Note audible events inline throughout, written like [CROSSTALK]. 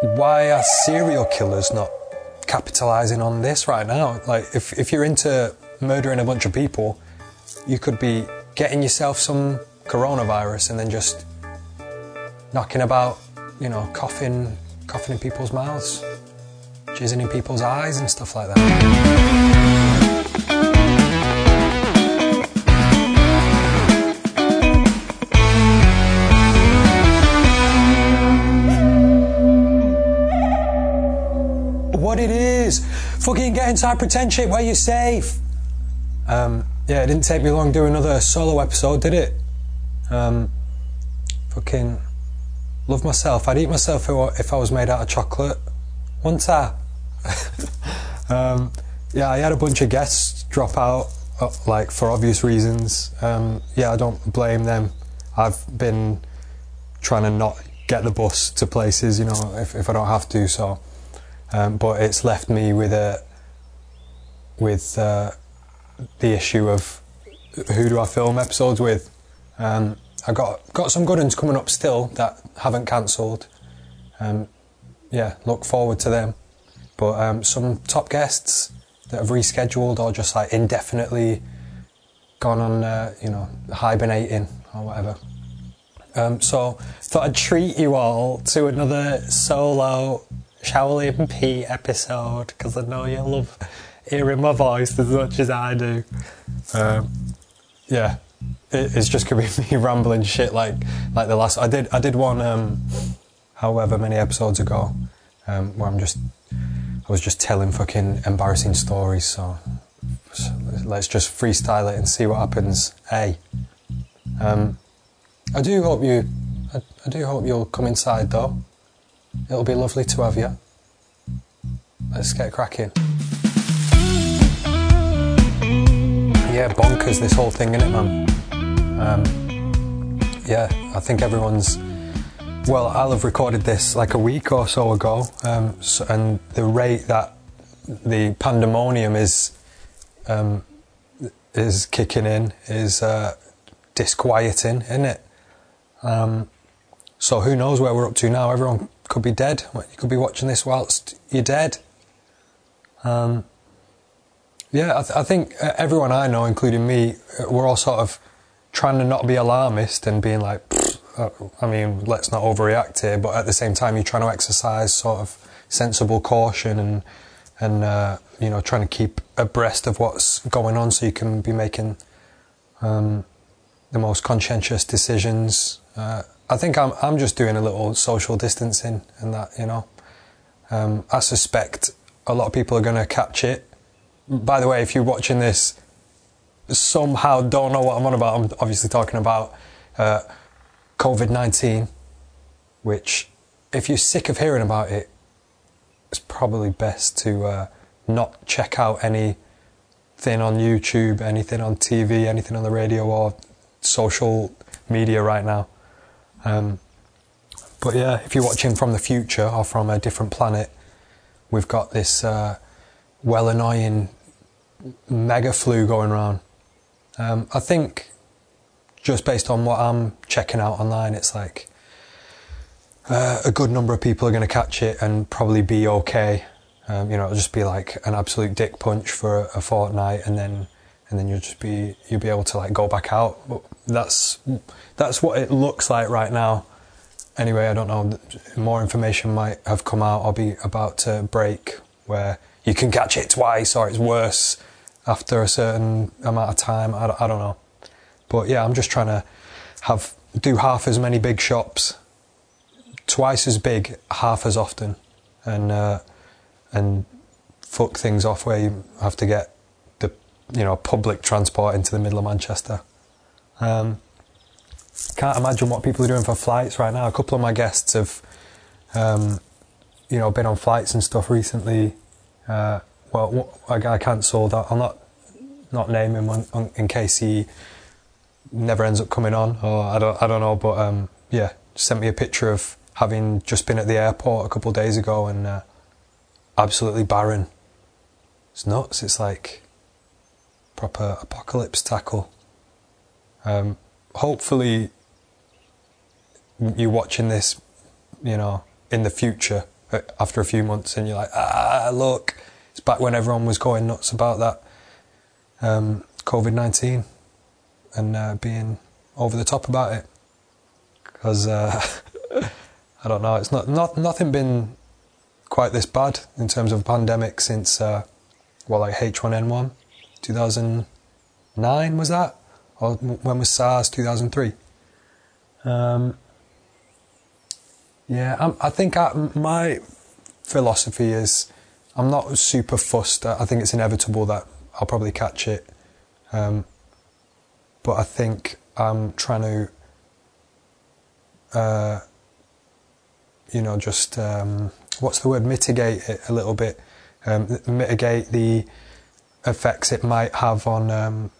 why are serial killers not capitalizing on this right now? Like, if, if you're into murdering a bunch of people, you could be getting yourself some coronavirus and then just knocking about, you know, coughing, coughing in people's mouths, jizzing in people's eyes and stuff like that. Fucking get into shit where you're safe. Um, yeah, it didn't take me long to do another solo episode, did it? Um, fucking love myself. I'd eat myself if I was made out of chocolate. One tap. [LAUGHS] um, yeah, I had a bunch of guests drop out, uh, like for obvious reasons. Um, yeah, I don't blame them. I've been trying to not get the bus to places, you know, if, if I don't have to. So, um, but it's left me with a with uh, the issue of who do I film episodes with. Um, I got got some good ones coming up still that haven't cancelled. Um, yeah, look forward to them. But um, some top guests that have rescheduled or just like indefinitely gone on, uh, you know, hibernating or whatever. Um, so thought I'd treat you all to another solo Shaolin P episode because I know you love hearing my voice as much as I do. Um, yeah, it, it's just gonna be [LAUGHS] me rambling shit like like the last. I did I did one um, however many episodes ago um, where I'm just I was just telling fucking embarrassing stories. So, so let's just freestyle it and see what happens. Hey, um, I do hope you I, I do hope you'll come inside though. It'll be lovely to have you. Let's get cracking. Yeah, bonkers this whole thing, innit, man? Um, yeah, I think everyone's. Well, I'll have recorded this like a week or so ago, um, so, and the rate that the pandemonium is um, is kicking in is uh, disquieting, isn't it? Um, so who knows where we're up to now? Everyone could be dead. You could be watching this whilst you're dead. Um, yeah, I, th- I, think everyone I know, including me, we're all sort of trying to not be alarmist and being like, uh, I mean, let's not overreact here. But at the same time, you're trying to exercise sort of sensible caution and and uh, you know trying to keep abreast of what's going on so you can be making um, the most conscientious decisions. Uh, I think I'm I'm just doing a little social distancing and that you know. Um, I suspect a lot of people are going to catch it by the way, if you're watching this, somehow don't know what I'm on about, I'm obviously talking about uh, COVID 19, which, if you're sick of hearing about it, it's probably best to uh, not check out anything on YouTube, anything on TV, anything on the radio or social media right now. Um, but yeah, if you're watching from the future or from a different planet, we've got this uh, well annoying mega flu going around. Um, I think just based on what I'm checking out online, it's like uh, a good number of people are going to catch it and probably be okay. Um, you know, it'll just be like an absolute dick punch for a, a, fortnight, and then and then you'll just be you'll be able to like go back out. But that's that's what it looks like right now. Anyway, I don't know. More information might have come out or be about to break where you can catch it twice or it's worse after a certain amount of time. I, I don't know. But yeah, I'm just trying to have do half as many big shops, twice as big, half as often, and uh, and fuck things off where you have to get you know public transport into the middle of Manchester. Um, can't imagine what people are doing for flights right now. A couple of my guests have, um, you know, been on flights and stuff recently. Uh, well, a guy cancelled. I'll not not name him on, on, in case he never ends up coming on, or I don't I don't know. But um, yeah, sent me a picture of having just been at the airport a couple of days ago and uh, absolutely barren. It's nuts. It's like proper apocalypse tackle. Um, hopefully, you're watching this, you know, in the future uh, after a few months, and you're like, ah, look, it's back when everyone was going nuts about that um, COVID nineteen and uh, being over the top about it. Because uh, [LAUGHS] I don't know, it's not not nothing been quite this bad in terms of pandemic since uh, well, like H1N1, 2009 was that, or when was SARS 2003? Um, yeah, I'm, i think I, my philosophy is I'm not super fussed. I think it's inevitable that I'll probably catch it. Um, but I think I'm trying to, uh, you know, just um, what's the word? Mitigate it a little bit. Um, mitigate the effects it might have on um,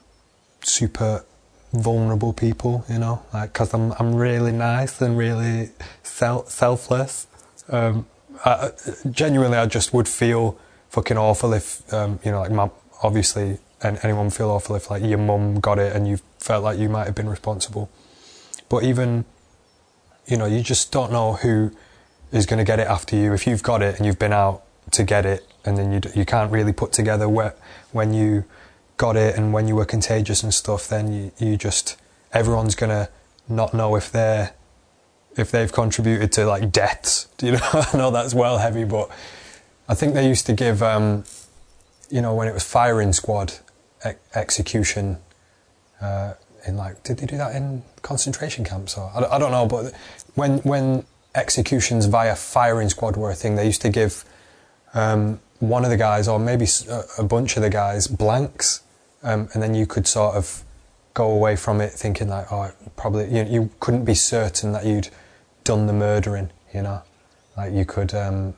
super vulnerable people, you know, like because I'm I'm really nice and really self selfless. Um, I, genuinely, I just would feel fucking awful if um, you know, like my obviously, and anyone feel awful if like your mum got it and you felt like you might have been responsible. But even, you know, you just don't know who is going to get it after you. If you've got it and you've been out to get it, and then you you can't really put together where when you got it and when you were contagious and stuff, then you, you just everyone's gonna not know if they're if they've contributed to like deaths. Do [LAUGHS] You know, I know that's well heavy, but I think they used to give, um, you know, when it was firing squad execution uh, in like, did they do that in concentration camps or I, I don't know, but when when executions via firing squad were a thing, they used to give um, one of the guys or maybe a bunch of the guys blanks um, and then you could sort of go away from it thinking like, oh, probably you, you couldn't be certain that you'd done the murdering, you know, like you could um,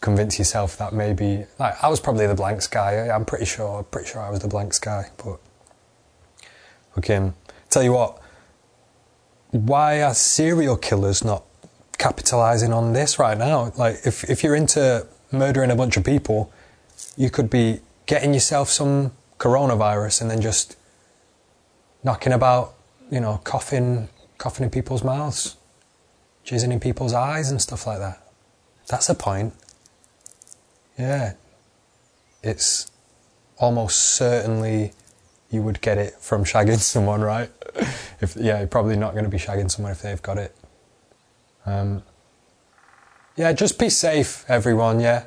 convince yourself that maybe like I was probably the blanks guy. I'm pretty sure, pretty sure I was the blanks guy, but okay. Tell you what, why are serial killers not capitalizing on this right now? Like, if if you're into murdering a bunch of people, you could be getting yourself some coronavirus and then just knocking about, you know, coughing, coughing in people's mouths, jizzing in people's eyes and stuff like that. That's the point. Yeah. It's almost certainly you would get it from [LAUGHS] shagging someone, right? if yeah, you're probably not going to be shagging someone if they've got it. Um, yeah, just be safe, everyone. Yeah,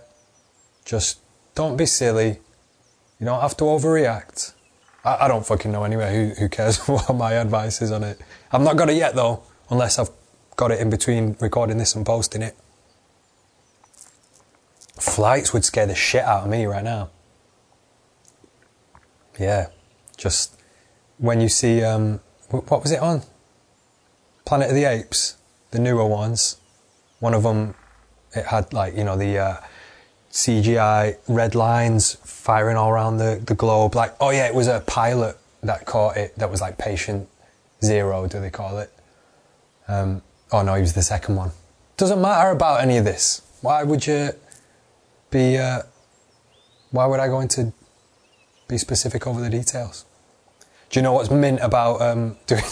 just don't be silly. You don't have to overreact. I, I don't fucking know anyway. Who, who cares [LAUGHS] what my advice is on it? I've not got it yet though, unless I've got it in between recording this and posting it. Flights would scare the shit out of me right now. Yeah, just when you see, um, what was it on? Planet of the Apes, the newer ones. One of them, it had like, you know, the, uh, CGI red lines firing all around the, the globe. Like, oh yeah, it was a pilot that caught it that was like patient zero, do they call it? Um, oh no, he was the second one. Doesn't matter about any of this. Why would you be, uh, why would I go into be specific over the details? Do you know what's mint about um, [LAUGHS] doing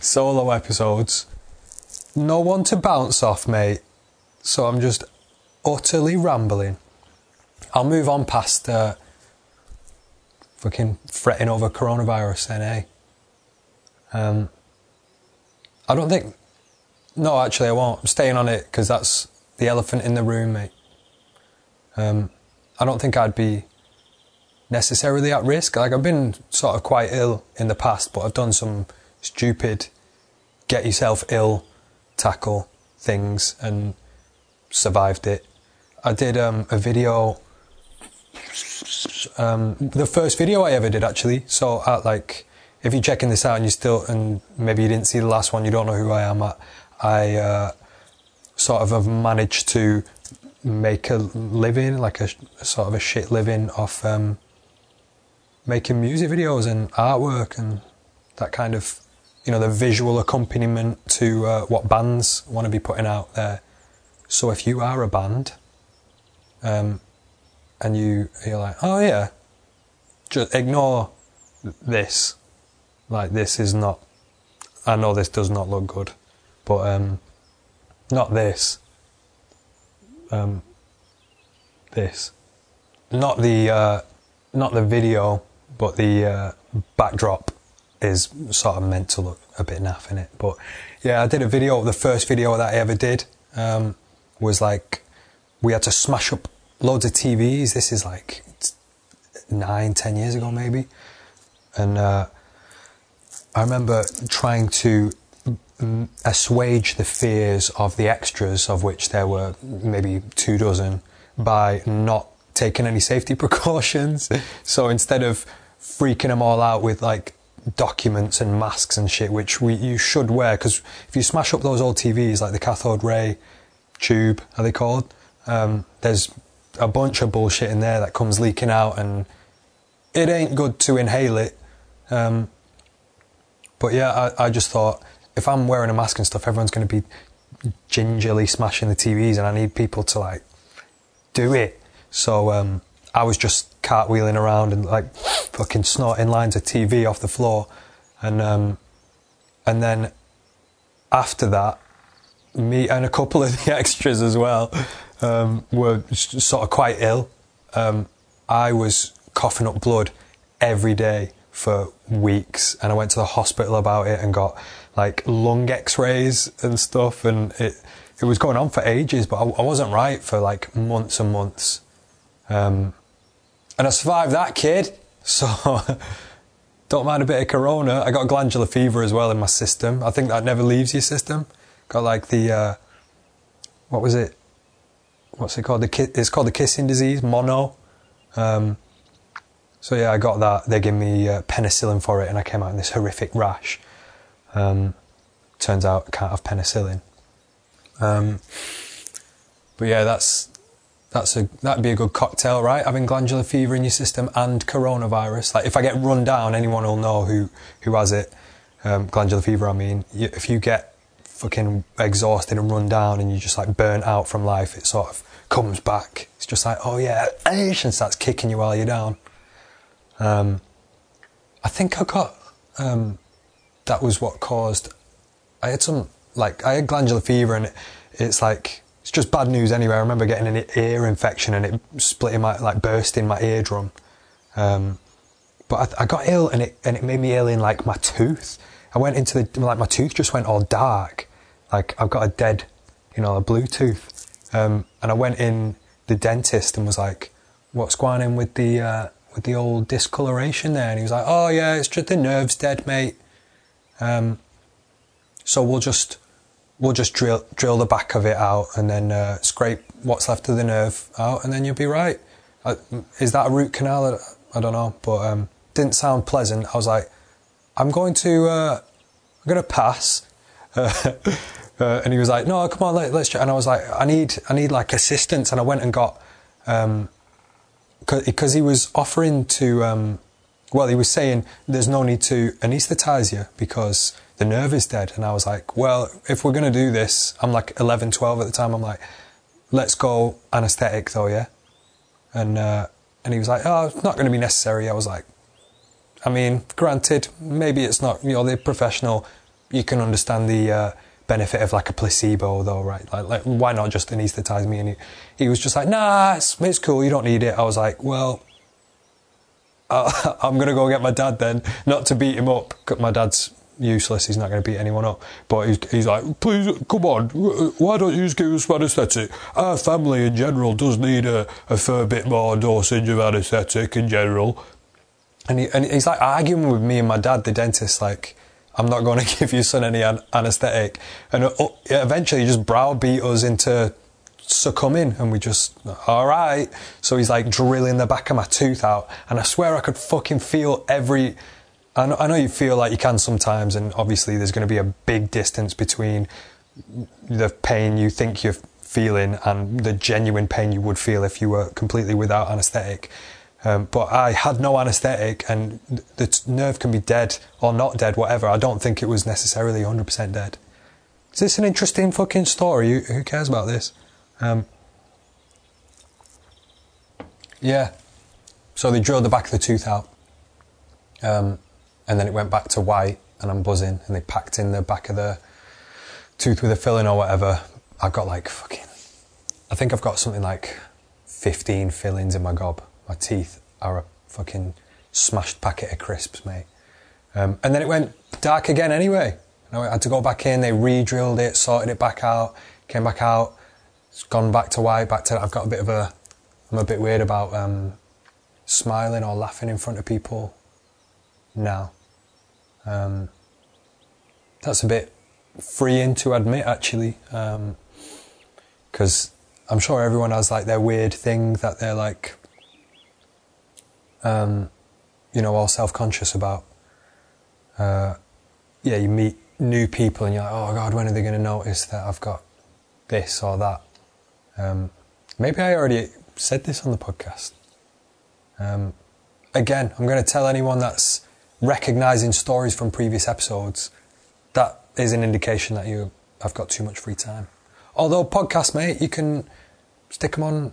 solo episodes? No one to bounce off, mate. So I'm just utterly rambling. I'll move on past uh, fucking fretting over coronavirus then, eh? Um, I don't think. No, actually, I won't. I'm staying on it because that's the elephant in the room, mate. Um, I don't think I'd be necessarily at risk. Like, I've been sort of quite ill in the past, but I've done some stupid get yourself ill tackle things and survived it. I did um, a video um, the first video I ever did actually. So at like, if you're checking this out and you still, and maybe you didn't see the last one, you don't know who I am. I, I uh, sort of have managed to make a living, like a, a sort of a shit living off um, making music videos and artwork and that kind of, you know, the visual accompaniment to uh, what bands want to be putting out there. So if you are a band, um, and you you're like, oh yeah, just ignore this. Like this is not. I know this does not look good, but um, not this. um, this, not the uh, not the video, but the uh, backdrop is sort of meant to look a bit naff in it. But yeah, I did a video. The first video that I ever did um, was like we had to smash up loads of TVs. This is like nine, ten years ago, maybe. And uh, I remember trying to assuage the fears of the extras, of which there were maybe two dozen, by not taking any safety [LAUGHS] precautions. so instead of freaking them all out with like documents and masks and shit, which we you should wear, because if you smash up those old TVs, like the cathode ray tube, are they called? Um, there's a bunch of bullshit in there that comes leaking out, and it ain't good to inhale it. Um, but yeah, I, I, just thought if I'm wearing a mask and stuff, everyone's going to be gingerly smashing the TVs, and I need people to like do it. So um, I was just cartwheeling around and like fucking snorting lines of TV off the floor, and um, and then after that, me and a couple of [LAUGHS] the extras as well um, were sort of quite ill. Um, I was coughing up blood every day for weeks, and I went to the hospital about it and got like lung X-rays and stuff, and it it was going on for ages, but I, I wasn't right for like months and months. Um, and I survived that, kid. [LAUGHS] So don't mind a bit of corona. I got glandular fever as well in my system. I think that never leaves your system. Got like the uh, what was it? What's it called? The ki- it's called the kissing disease, mono. Um, so yeah, I got that. They gave me uh, penicillin for it, and I came out in this horrific rash. Um, turns out I can't have penicillin. Um, but yeah, that's that's a that'd be a good cocktail, right? Having glandular fever in your system and coronavirus. Like if I get run down, anyone will know who who has it. Um, glandular fever. I mean, if you get fucking exhausted and run down and you just like burnt out from life, it sort of comes back. It's just like, oh yeah, [LAUGHS] and starts kicking you while you're down. Um, I think I got um, that was what caused. I had some like I had glandular fever and it, it's like it's just bad news anyway. I remember getting an ear infection and it splitting my like bursting my eardrum. Um, but I, I, got ill and it and it made me ill in like my tooth. I went into the like my tooth just went all dark. Like I've got a dead, you know, a blue tooth. Um, and I went in the dentist and was like, "What's going on with the uh, with the old discoloration there?" And he was like, "Oh yeah, it's just the nerve's dead, mate. Um, so we'll just we'll just drill drill the back of it out and then uh, scrape what's left of the nerve out, and then you'll be right. Uh, is that a root canal? I don't know, but um, didn't sound pleasant. I was like, I'm going to uh, I'm going to pass. [LAUGHS] Uh, and he was like, "No, come on, let, us try. And I was like, "I need, I need like assistance." And I went and got, um, because he was offering to, um, well, he was saying there's no need to anaesthetize you because the nerve is dead. And I was like, well, if we're going to do this, I'm like 11, 12 at the time. I'm like, let's go anesthetic though, yeah? And, uh, and he was like, oh, it's not going to be necessary. I was like, I mean, granted, maybe it's not, you know, the professional, you can understand the, uh, benefit of like a placebo though, right? Like, like why not just anesthetize me? And he, he was just like, nah, it's, it's cool. You don't need it. I was like, well, uh, [LAUGHS] I'm going to go get my dad then, not to beat him up. My dad's useless. He's not going to beat anyone up. But he's, he's like, please, come on, why don't you just give us anaesthetic? Our family in general does need a, a fair bit more dosage of anaesthetic in general. And, he, and he's like arguing with me and my dad, the dentist, like, I'm not going [LAUGHS] to give your son any an- anaesthetic. And uh, eventually he just browbeat us into succumbing and we just all right so he's like drilling the back of my tooth out and i swear i could fucking feel every I know, I know you feel like you can sometimes, and obviously there's going to be a big distance between the pain you think you're feeling and the genuine pain you would feel if you were completely without anaesthetic. Um, but I had no anaesthetic, and the nerve can be dead or not dead, whatever. I don't think it was necessarily 100% dead. Is this an interesting fucking story? Who cares about this? Um, yeah. So they drilled the back of the tooth out. Um, and then it went back to white and I'm buzzing and they packed in the back of the tooth with a filling or whatever. I've got like fucking, I think I've got something like 15 fillings in my gob. My teeth are a fucking smashed packet of crisps, mate. Um, and then it went dark again anyway. I had to go back in. They re-drilled it, sorted it back out, came back out. It's gone back to white. Back to. I've got a bit of a. I'm a bit weird about um, smiling or laughing in front of people now. Um, that's a bit freeing to admit, actually, because um, I'm sure everyone has like their weird thing that they're like, um, you know, all self-conscious about. Uh, yeah, you meet new people and you're like, oh God, when are they going to notice that I've got this or that? Um, maybe I already said this on the podcast. Um, again, I'm going to tell anyone that's recognizing stories from previous episodes that is an indication that you have got too much free time. Although podcast, mate, you can stick them on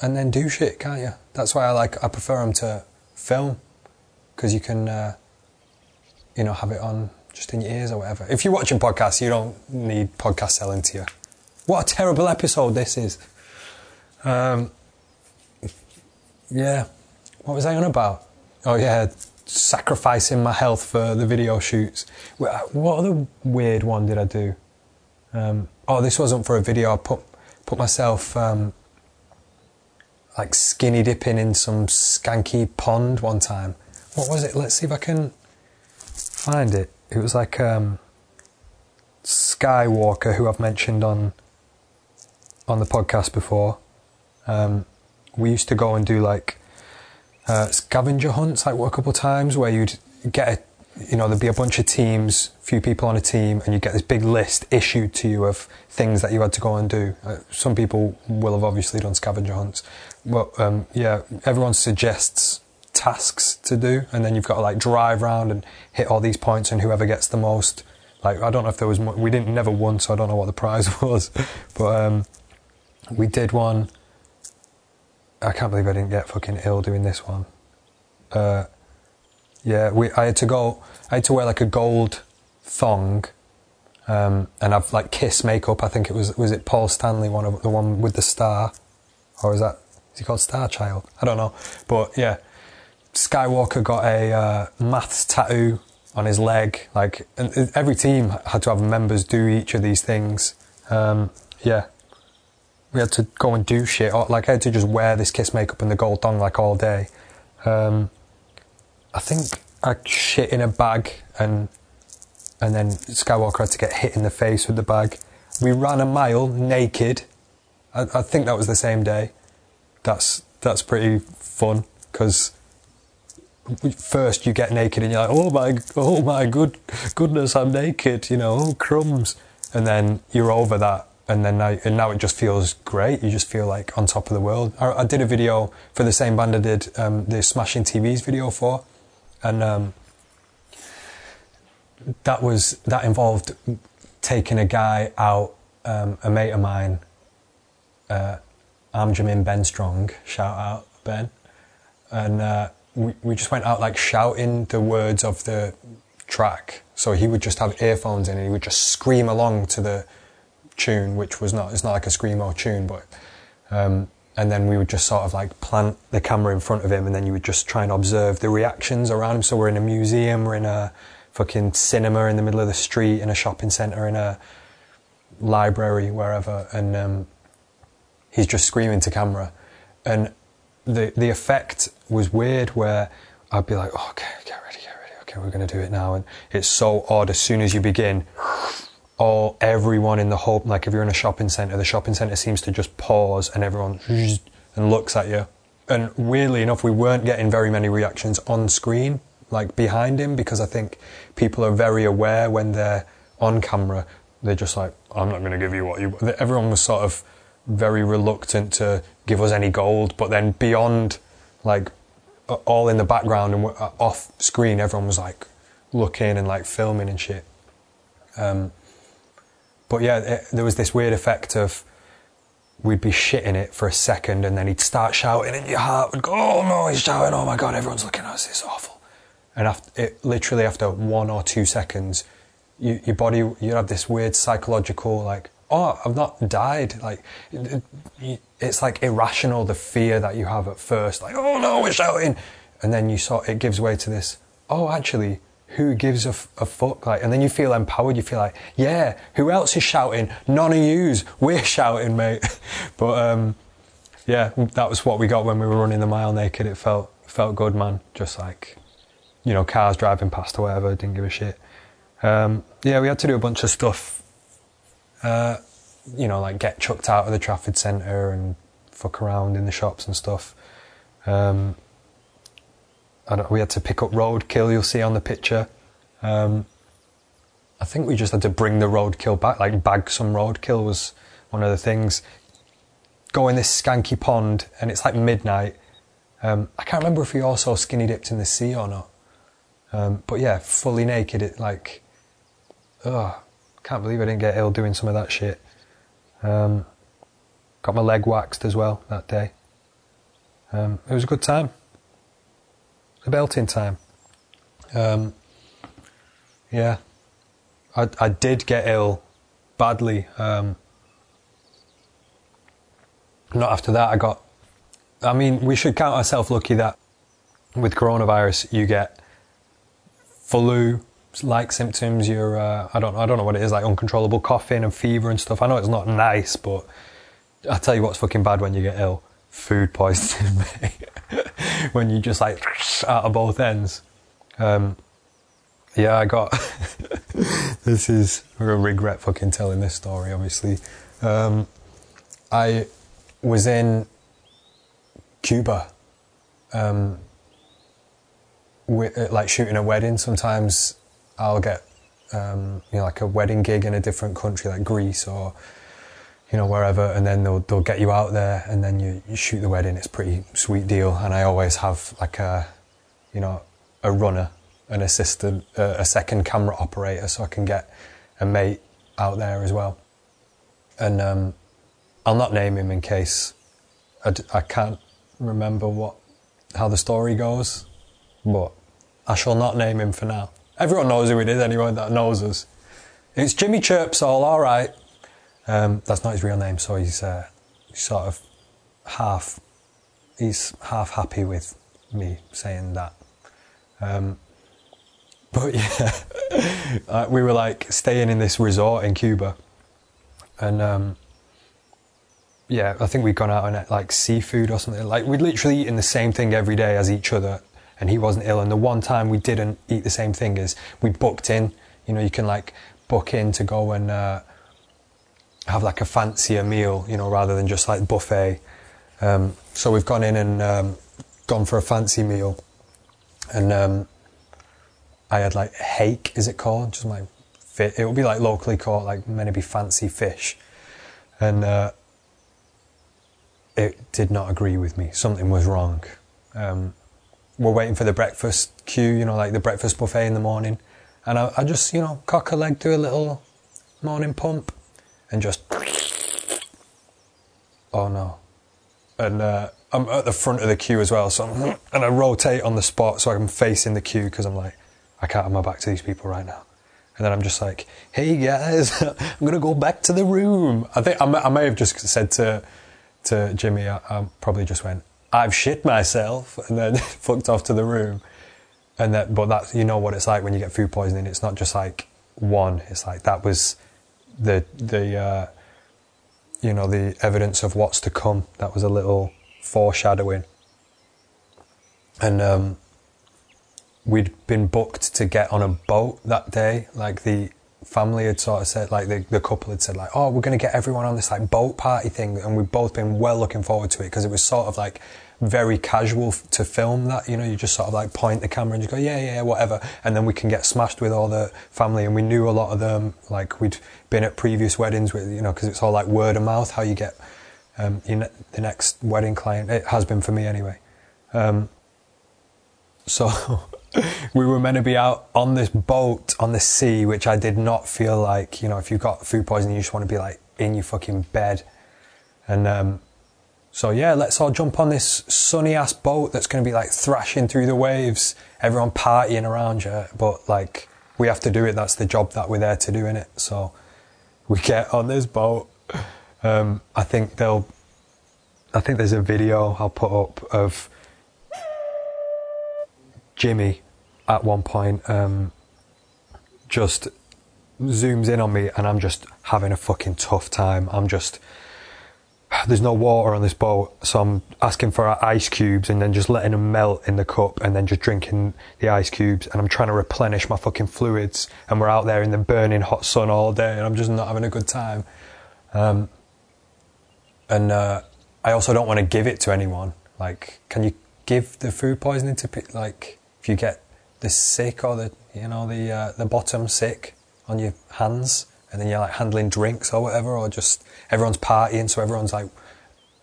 and then do shit, can't you? That's why I like I prefer them to film because you can, uh, you know, have it on just in your ears or whatever. If you're watching podcasts, you don't need podcast selling to you. What a terrible episode this is. Um, yeah, what was I on about? Oh yeah, sacrificing my health for the video shoots. What other weird one did I do? Um, oh, this wasn't for a video. I put put myself um, like skinny dipping in some skanky pond one time. What was it? Let's see if I can find it. It was like um, Skywalker, who I've mentioned on on the podcast before. Um, we used to go and do like uh, scavenger hunts, like a couple of times, where you'd get a you know, there'd be a bunch of teams, few people on a team, and you'd get this big list issued to you of things that you had to go and do. Uh, some people will have obviously done scavenger hunts, but um, yeah, everyone suggests tasks to do, and then you've got to like drive around and hit all these points, and whoever gets the most. Like I don't know if there was we didn't never won, so I don't know what the prize [LAUGHS] was, but um, we did one. I can't believe I didn't get fucking ill doing this one. Uh, yeah, we, I had to go, I had to wear like a gold thong, um, and I've like kiss makeup. I think it was, was it Paul Stanley, one of the one with the star? Or is that, is he called Star Child? I don't know. But yeah, Skywalker got a uh, maths tattoo on his leg. Like, and every team had to have members do each of these things. Um, yeah. We had to go and do shit. Or, Like, I had to just wear this kiss makeup and the gold thong like all day. Um, I think I shit in a bag and and then Skywalker had to get hit in the face with the bag. We ran a mile naked. I, I think that was the same day. That's that's pretty fun because first you get naked and you're like, oh my, oh my good goodness, I'm naked. You know, oh crumbs, and then you're over that, and then now and now it just feels great. You just feel like on top of the world. I, I did a video for the same band I did um, the Smashing TVs video for and um, that was that involved taking a guy out, um, a mate of mine, uh, Amjamin Ben Strong, shout out Ben, and uh, we we just went out like shouting the words of the track. So he would just have earphones in and he would just scream along to the tune, which was not it's not like a screamo tune, but um, and then we would just sort of like plant the camera in front of him and then you would just try and observe the reactions around him. So we're in a museum, we're in a fucking cinema in the middle of the street, in a shopping centre, in a library, wherever, and um, he's just screaming to camera. And the the effect was weird where I'd be like, oh, okay, get ready, get ready, okay, we're to do it now. And it's so odd as soon as you begin, all everyone in the whole like if you're in a shopping center the shopping center seems to just pause and everyone [LAUGHS] and looks at you and weirdly enough we weren't getting very many reactions on screen like behind him because i think people are very aware when they're on camera they're just like i'm not going to give you what you everyone was sort of very reluctant to give us any gold but then beyond like all in the background and off screen everyone was like looking and like filming and shit um, but yeah, it, there was this weird effect of we'd be shitting it for a second and then he'd start shouting and your heart would go, oh no, he's shouting, oh my God, everyone's looking at us, it's awful. And after, it, literally after one or two seconds, you, your body, you have this weird psychological like oh, I've not died. Like, it- it- it's like irrational, the fear that you have at first. Like, oh no, we're shouting. And then you sort, it gives way to this, oh, actually, who gives a, f- a fuck? Like, and then you feel empowered. You feel like, yeah, who else is shouting? None of yous. We're shouting, mate. [LAUGHS] but, um, yeah, that was what we got when we were running the mile naked. It felt, felt good, man. Just like, you know, cars driving past or whatever, didn't give a shit. Um, yeah, we had to do a bunch of stuff, uh, you know, like get chucked out of the Trafford Centre and fuck around in the shops and stuff. Um, we had to pick up roadkill, you'll see on the picture. Um, I think we just had to bring the roadkill back, like bag some roadkill was one of the things. Go in this skanky pond and it's like midnight. Um, I can't remember if we also skinny dipped in the sea or not. Um, but yeah, fully naked, it like, oh, can't believe I didn't get ill doing some of that shit. Um, got my leg waxed as well that day. Um, it was a good time. A belting time. Um, yeah, I, I did get ill badly. Um, not after that, I got. I mean, we should count ourselves lucky that with coronavirus you get flu like symptoms. You're uh, I don't I don't know what it is like uncontrollable coughing and fever and stuff. I know it's not nice, but I tell you what's fucking bad when you get ill: food poisoning. [LAUGHS] when you just like out of both ends. Um, yeah, I got. [LAUGHS] this is I regret fucking telling this story. Obviously, um, I was in Cuba, um, wi- uh, like shooting a wedding. Sometimes I'll get, um, you know, like a wedding gig in a different country, like Greece or, you know, wherever, and then they'll they'll get you out there, and then you, you shoot the wedding. It's pretty sweet deal, and I always have like a, you know, a runner, an assistant, a second camera operator, so I can get a mate out there as well. And um, I'll not name him in case I, d- I can't remember what how the story goes, but I shall not name him for now. Everyone knows who it is anyway that knows us. It's Jimmy Chirpsall, all right. Um, that's not his real name, so he's, uh, sort of half he's half happy with me saying that. Um, but [LAUGHS] yeah, uh, we were like staying in this resort in Cuba, and um, yeah, I think we'd gone out on uh, like seafood or something. Like we'd literally eaten the same thing every day as each other, and he wasn't ill. And the one time we didn't eat the same thing is we booked in. You know, you can like book in to go and uh, have like a fancier meal, you know, rather than just like buffet. Um, so we've gone in and um, gone for a fancy meal, and um, I had like hake, is it called? Just like fit. It would be like locally caught, like maybe fancy fish, and uh, it did not agree with me. Something was wrong. We're waiting for the breakfast queue, you know, like the breakfast buffet in the morning, and I, I just, you know, cock a leg, do a little morning pump, and just, oh no, and uh, I'm at the front of the queue as well, so I'm, and I rotate on the spot so I'm facing the queue because I'm like, I can't have my back to these people right now. And then I'm just like, hey guys, [LAUGHS] I'm gonna go back to the room. I think I may, I may have just said to to Jimmy, I, I probably just went, I've shit myself, and then [LAUGHS] fucked off to the room. And that, but that you know what it's like when you get food poisoning. It's not just like one. It's like that was the the uh, you know the evidence of what's to come. That was a little foreshadowing. And um, we'd been booked to get on a boat that day. Like the family had sort of said, like the, the couple had said, like, oh, we're going to get everyone on this like boat party thing, and we've both been well looking forward to it because it was sort of like very casual f- to film that. You know, you just sort of like point the camera and just go, yeah, yeah, whatever, and then we can get smashed with all the family. And we knew a lot of them. Like we'd been at previous weddings with, you know, because it's all like word of mouth how you get um, the next wedding client. It has been for me anyway. Um, [LAUGHS] so we were meant to be out on this boat on the sea, which I did not feel like, you know, if you've got food poisoning, you just want to be like in your fucking bed. And um, so, yeah, let's all jump on this sunny ass boat that's going to be like thrashing through the waves, everyone partying around you. But like, we have to do it. That's the job that we're there to do in it. So we get on this boat. Um, I think they'll. I think there's a video I'll put up of Jimmy at one point um, just zooms in on me and I'm just having a fucking tough time. I'm just there's no water on this boat, so I'm asking for ice cubes and then just letting them melt in the cup and then just drinking the ice cubes and I'm trying to replenish my fucking fluids and we're out there in the burning hot sun all day and I'm just not having a good time. Um, and uh, I also don't want to give it to anyone. Like, can you give the food poisoning to? Like, if you get the sick or the you know the uh, the bottom sick on your hands and then you're like handling drinks or whatever, or just everyone's partying, so everyone's like,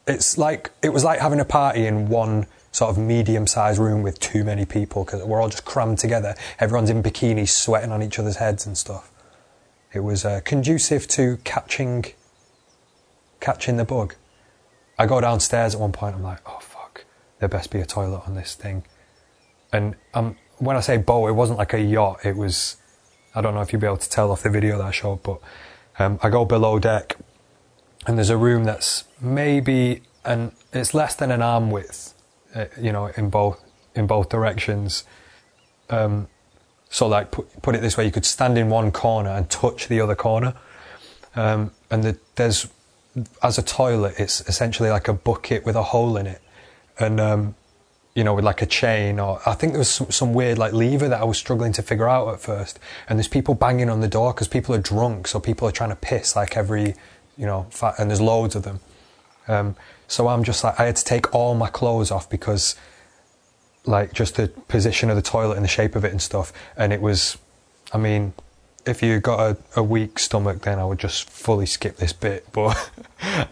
it's like it was like having a party in one sort of medium-sized room with too many people because we're all just crammed together. Everyone's in bikinis, sweating on each other's heads and stuff. It was uh, conducive to catching catching the bug. I go downstairs at one point. I'm like, oh fuck, there best be a toilet on this thing. And um, when I say boat, it wasn't like a yacht. It was I don't know if you'll be able to tell off the video that I showed, but um, I go below deck and there's a room that's maybe and it's less than an arm width, uh, you know, in both in both directions. Um, so, like, put, put it this way, you could stand in one corner and touch the other corner, um, and the, there's as a toilet, it's essentially like a bucket with a hole in it, and um, you know, with like a chain or I think there was some, some, weird like lever that I was struggling to figure out at first. And there's people banging on the door because people are drunk, so people are trying to piss like every, you know, and there's loads of them. Um, so I'm just like I had to take all my clothes off because, like, just the position of the toilet and the shape of it and stuff. And it was, I mean, if you got a, a weak stomach, then I would just fully skip this bit. [LAUGHS] But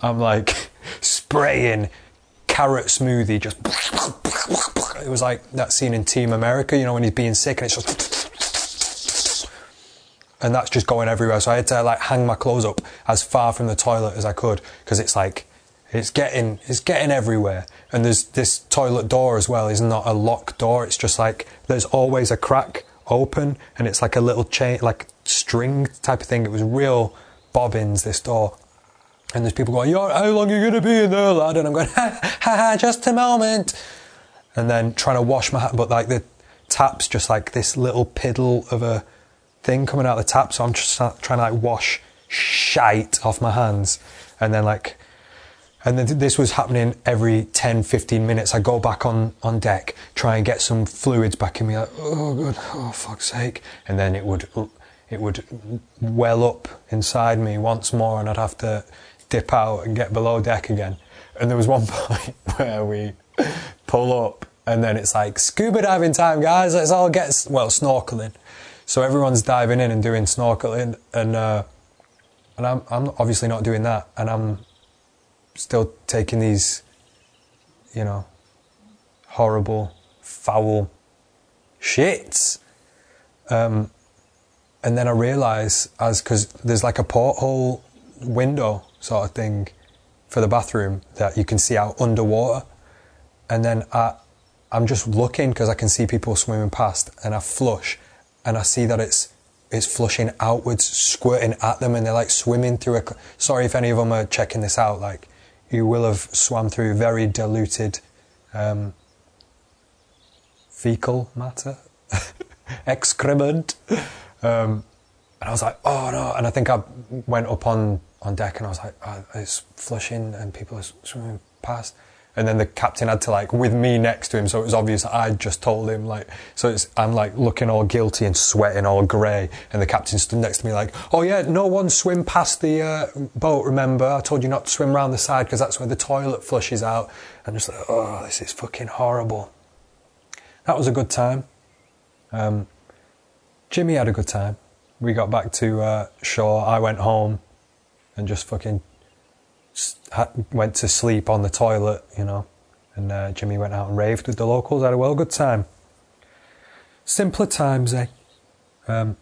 I'm like spraying carrot smoothie, just [LAUGHS] it was like that scene in Team America, you know, when he's being sick and it's just and that's just going everywhere. So I had to like hang my clothes up as far from the toilet as I could because it's like it's getting it's getting everywhere. And there's this toilet door as well is not a locked door. It's just like there's always a crack open and it's like a little chain like string type of thing. It was real bobbins this door. And there's people going, how long are you going to be in there, lad? And I'm going, [LAUGHS] ha, ha, just a moment. And then trying to wash my hand, but like the tap's just like this little piddle of a thing coming out the tap. So I'm just trying to like wash shite off my hands. And then like, and then this was happening every 10, 15 minutes. I go back on, on deck, try and get some fluids back in me, like, oh god, oh fuck's sake. And then it would, it would well up inside me once more and I'd have to dip out and get below deck again. And there was one [LAUGHS] point where we pull up and then it's like scuba diving time, guys. Let's all get well snorkeling. So everyone's diving in and doing snorkeling, and uh, and I'm I'm obviously not doing that, and I'm still taking these, you know, horrible, foul shits. Um, and then I realise as because there's like a porthole window sort of thing for the bathroom that you can see out underwater. And then I, I'm just looking because I can see people swimming past and I flush and I see that it's it's flushing outwards, squirting at them, and they're like swimming through a. Sorry if any of them are checking this out. Like, you will have swam through very diluted um, fecal matter, [LAUGHS] excrement. Um, and I was like, oh no. And I think I went up on on deck and I was like, oh, it's flushing and people are swimming past. And then the captain had to like with me next to him, so it was obvious that I'd just told him like. So it's I'm like looking all guilty and sweating all grey, and the captain stood next to me like, "Oh yeah, no one swim past the uh, boat. Remember, I told you not to swim around the side because that's where the toilet flushes out." And just like, "Oh, this is fucking horrible." That was a good time. Um, Jimmy had a good time. We got back to uh, shore. I went home and just fucking went to sleep on the toilet, you know. And uh, Jimmy went out and raved with the locals, had a well good time. Simpler times, eh? Um,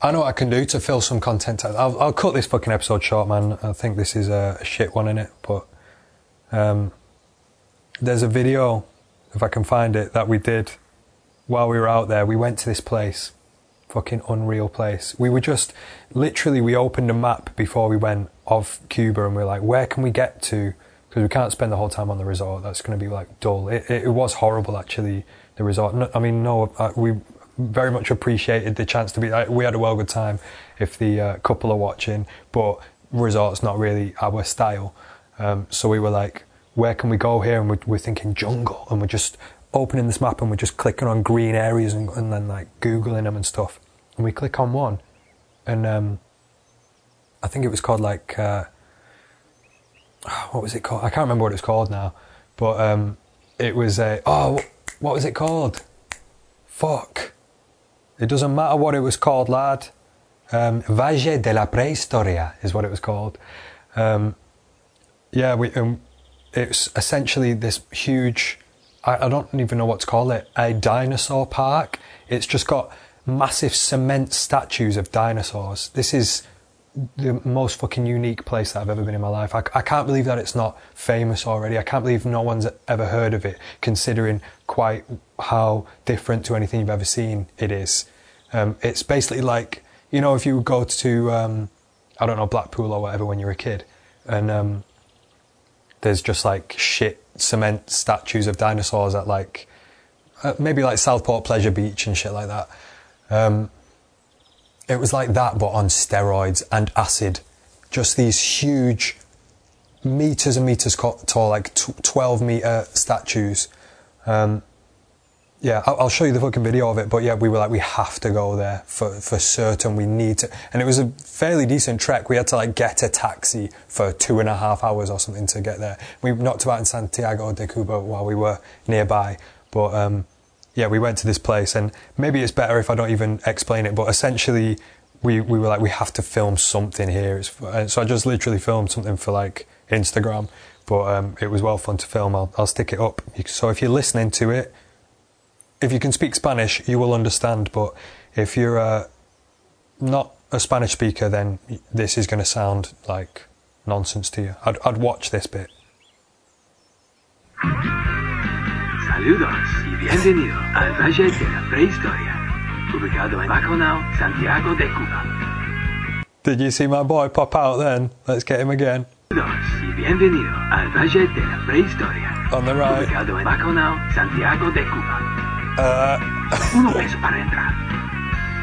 I know what I can do to fill some content. I'll, I'll cut this fucking episode short, man. I think this is a, a shit one in it, but um, there's a video, if I can find it, that we did while we were out there. We went to this place fucking unreal place. We were just literally we opened a map before we went of Cuba, and we are like, where can we get to? Because we can't spend the whole time on the resort. That's going to be like dull. It, it, it was horrible actually. The resort. No, I mean, no, uh, we very much appreciated the chance to be. Like, we had a well good time. If the uh, couple are watching, but resort's not really our style. Um, so we were like, where can we go here? And we're, we're, thinking jungle, and we're just opening this map and we're just clicking on green areas and, and then like googling them and stuff. And we click on one, and um, I think it was called like uh, what was it called? I can't remember what it was called now, but um, it was a oh, what was it called? Fuck. It doesn't matter what it was called, lad. Um, de la Prehistoria is what it was called. Um, yeah, we, um, it's essentially this huge, I, I don't even know what to call it, a dinosaur park. It's just got massive cement statues of dinosaurs. This is the most fucking unique place that I've ever been in my life. I, I, can't believe that it's not famous already. I can't believe no one's ever heard of it, considering quite how different to anything you've ever seen it is. Um, it's basically like, you know, if you go to, um, I don't know, Blackpool or whatever when you're a kid, and um, there's just like shit cement statues of dinosaurs at like, uh, maybe like Southport Pleasure Beach and shit like that. Um, it was like that, but on steroids and acid. Just these huge, meters and meters tall, like 12 meter statues. Um, yeah, I'll show you the fucking video of it. But yeah, we were like, we have to go there for, for certain. We need to. And it was a fairly decent trek. We had to like get a taxi for two and a half hours or something to get there. We knocked about in Santiago de Cuba while we were nearby. But um, yeah, we went to this place, and maybe it's better if I don't even explain it. But essentially, we, we were like, we have to film something here. so I just literally filmed something for like Instagram. But um, it was well fun to film. I'll, I'll stick it up. So if you're listening to it, if you can speak Spanish, you will understand. But if you're uh, not a Spanish speaker, then this is going to sound like nonsense to you. I'd, I'd watch this bit. Saludos y bienvenido al Valle de la Prehistoria, ubicado en Baconao, Santiago de Cuba. Did you see my boy pop out then? Let's get him again. Saludos y bienvenido al Valle de la Prehistoria, On the right. ubicado en Baconao, Santiago de Cuba. Uh, Uno peso para entrar.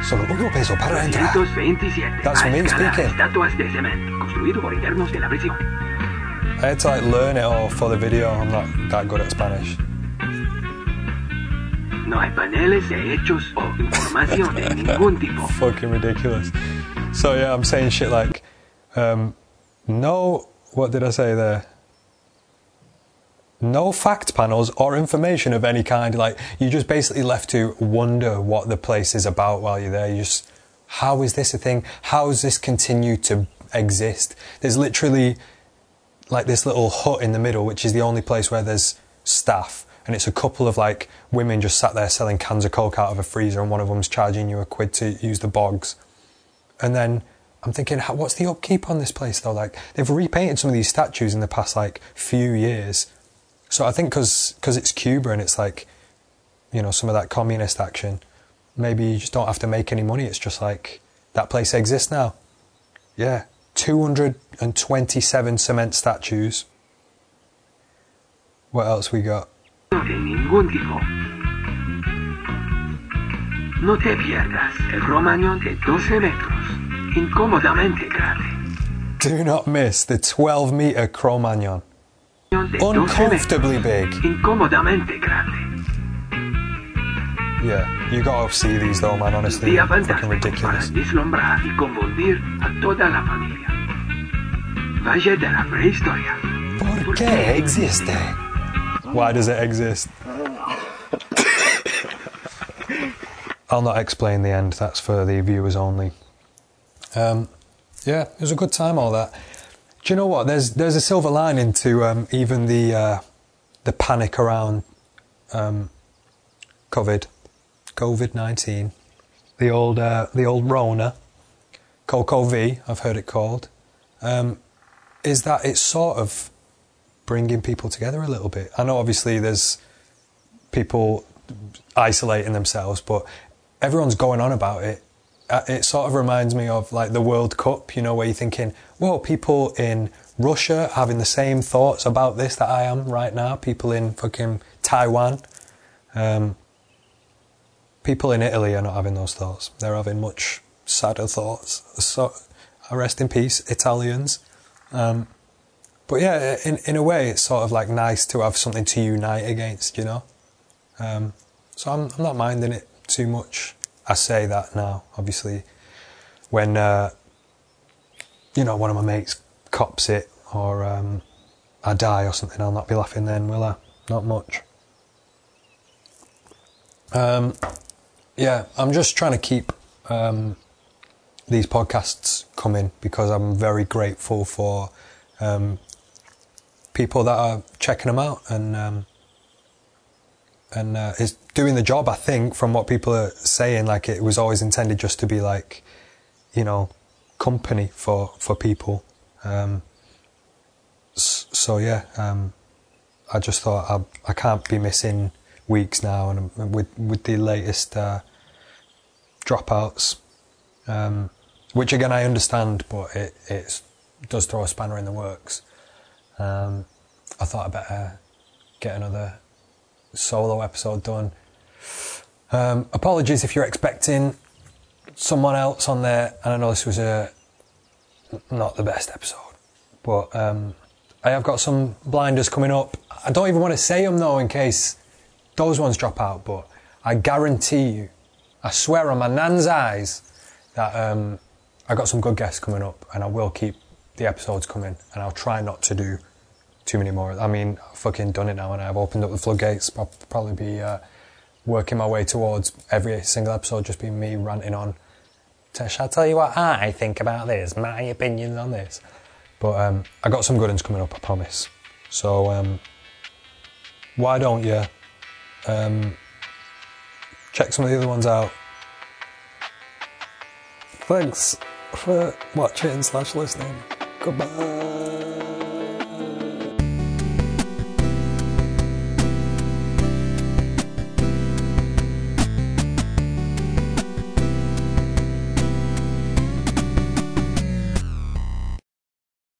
solo uno peso para entrar. 327. That's a me escala, speaking. Estatuas de cemento, construido por internos de la prisión. I had to like learn it all for the video. I'm not that good at Spanish. No hay paneles de hechos o información de ningún tipo. [LAUGHS] Fucking ridiculous. So yeah, I'm saying shit like, um, no. What did I say there? no fact panels or information of any kind. Like you're just basically left to wonder what the place is about while you're there. You just, how is this a thing? How does this continue to exist? There's literally like this little hut in the middle, which is the only place where there's staff. And it's a couple of like women just sat there selling cans of Coke out of a freezer, and one of them's charging you a quid to use the bogs. And then I'm thinking, what's the upkeep on this place though? Like they've repainted some of these statues in the past like few years so I think because it's Cuba and it's like, you know, some of that communist action, maybe you just don't have to make any money. It's just like that place exists now. Yeah, 227 cement statues. What else we got? De ningún tipo. No te pierdas el Cromañón de 12 metros, incómodamente grande. Do not miss the 12 meter Cro-Magnon. Uncomfortably big. Incómodamente grande. Yeah, you gotta see these though, man, honestly. Día Fucking para ridiculous. deslumbrar y confundir a toda la familia. Valle de la Prehistoria. ¿Por qué existe? Why does it exist? I'll not explain the end, that's for the viewers only. Um, yeah, it was a good time, all that. Do you know what? There's there's a silver lining to um, even the uh, the panic around um, COVID, COVID nineteen, the old uh, the old Rona, Coco V, I've heard it called, um, is that it's sort of bringing people together a little bit. I know obviously there's people isolating themselves, but everyone's going on about it uh, it sort of reminds me of like the World Cup, you know, where you're thinking, well, people in Russia having the same thoughts about this that I am right now. People in fucking Taiwan, um, people in Italy are not having those thoughts. They're having much sadder thoughts. So, rest in peace, Italians. Um, but yeah, in in a way, it's sort of like nice to have something to unite against, you know. Um, so I'm I'm not minding it too much. I say that now, obviously, when uh, you know one of my mates cops it or um, I die or something, I'll not be laughing then, will I? Not much. Um, yeah, I'm just trying to keep um, these podcasts coming because I'm very grateful for um, people that are checking them out and um, and uh, doing the job. I think from what people are saying, like it was always intended just to be like, you know, company for for people. Um, so yeah, um, I just thought I, I can't be missing weeks now, and with with the latest uh, dropouts, um, which again I understand, but it it does throw a spanner in the works. Um, I thought I better get another solo episode done. Um, apologies if you're expecting someone else on there, and I know this was a not the best episode, but um, I have got some blinders coming up. I don't even want to say them though, in case those ones drop out. But I guarantee you, I swear on my nan's eyes, that um, I got some good guests coming up, and I will keep the episodes coming, and I'll try not to do too many more. I mean, I've fucking done it now, and I've opened up the floodgates. I'll probably be uh, working my way towards every single episode just being me ranting on. Shall I tell you what I think about this? My opinions on this. But um, I got some good ones coming up, I promise. So um, why don't you um, check some of the other ones out? Thanks for watching slash listening. Goodbye.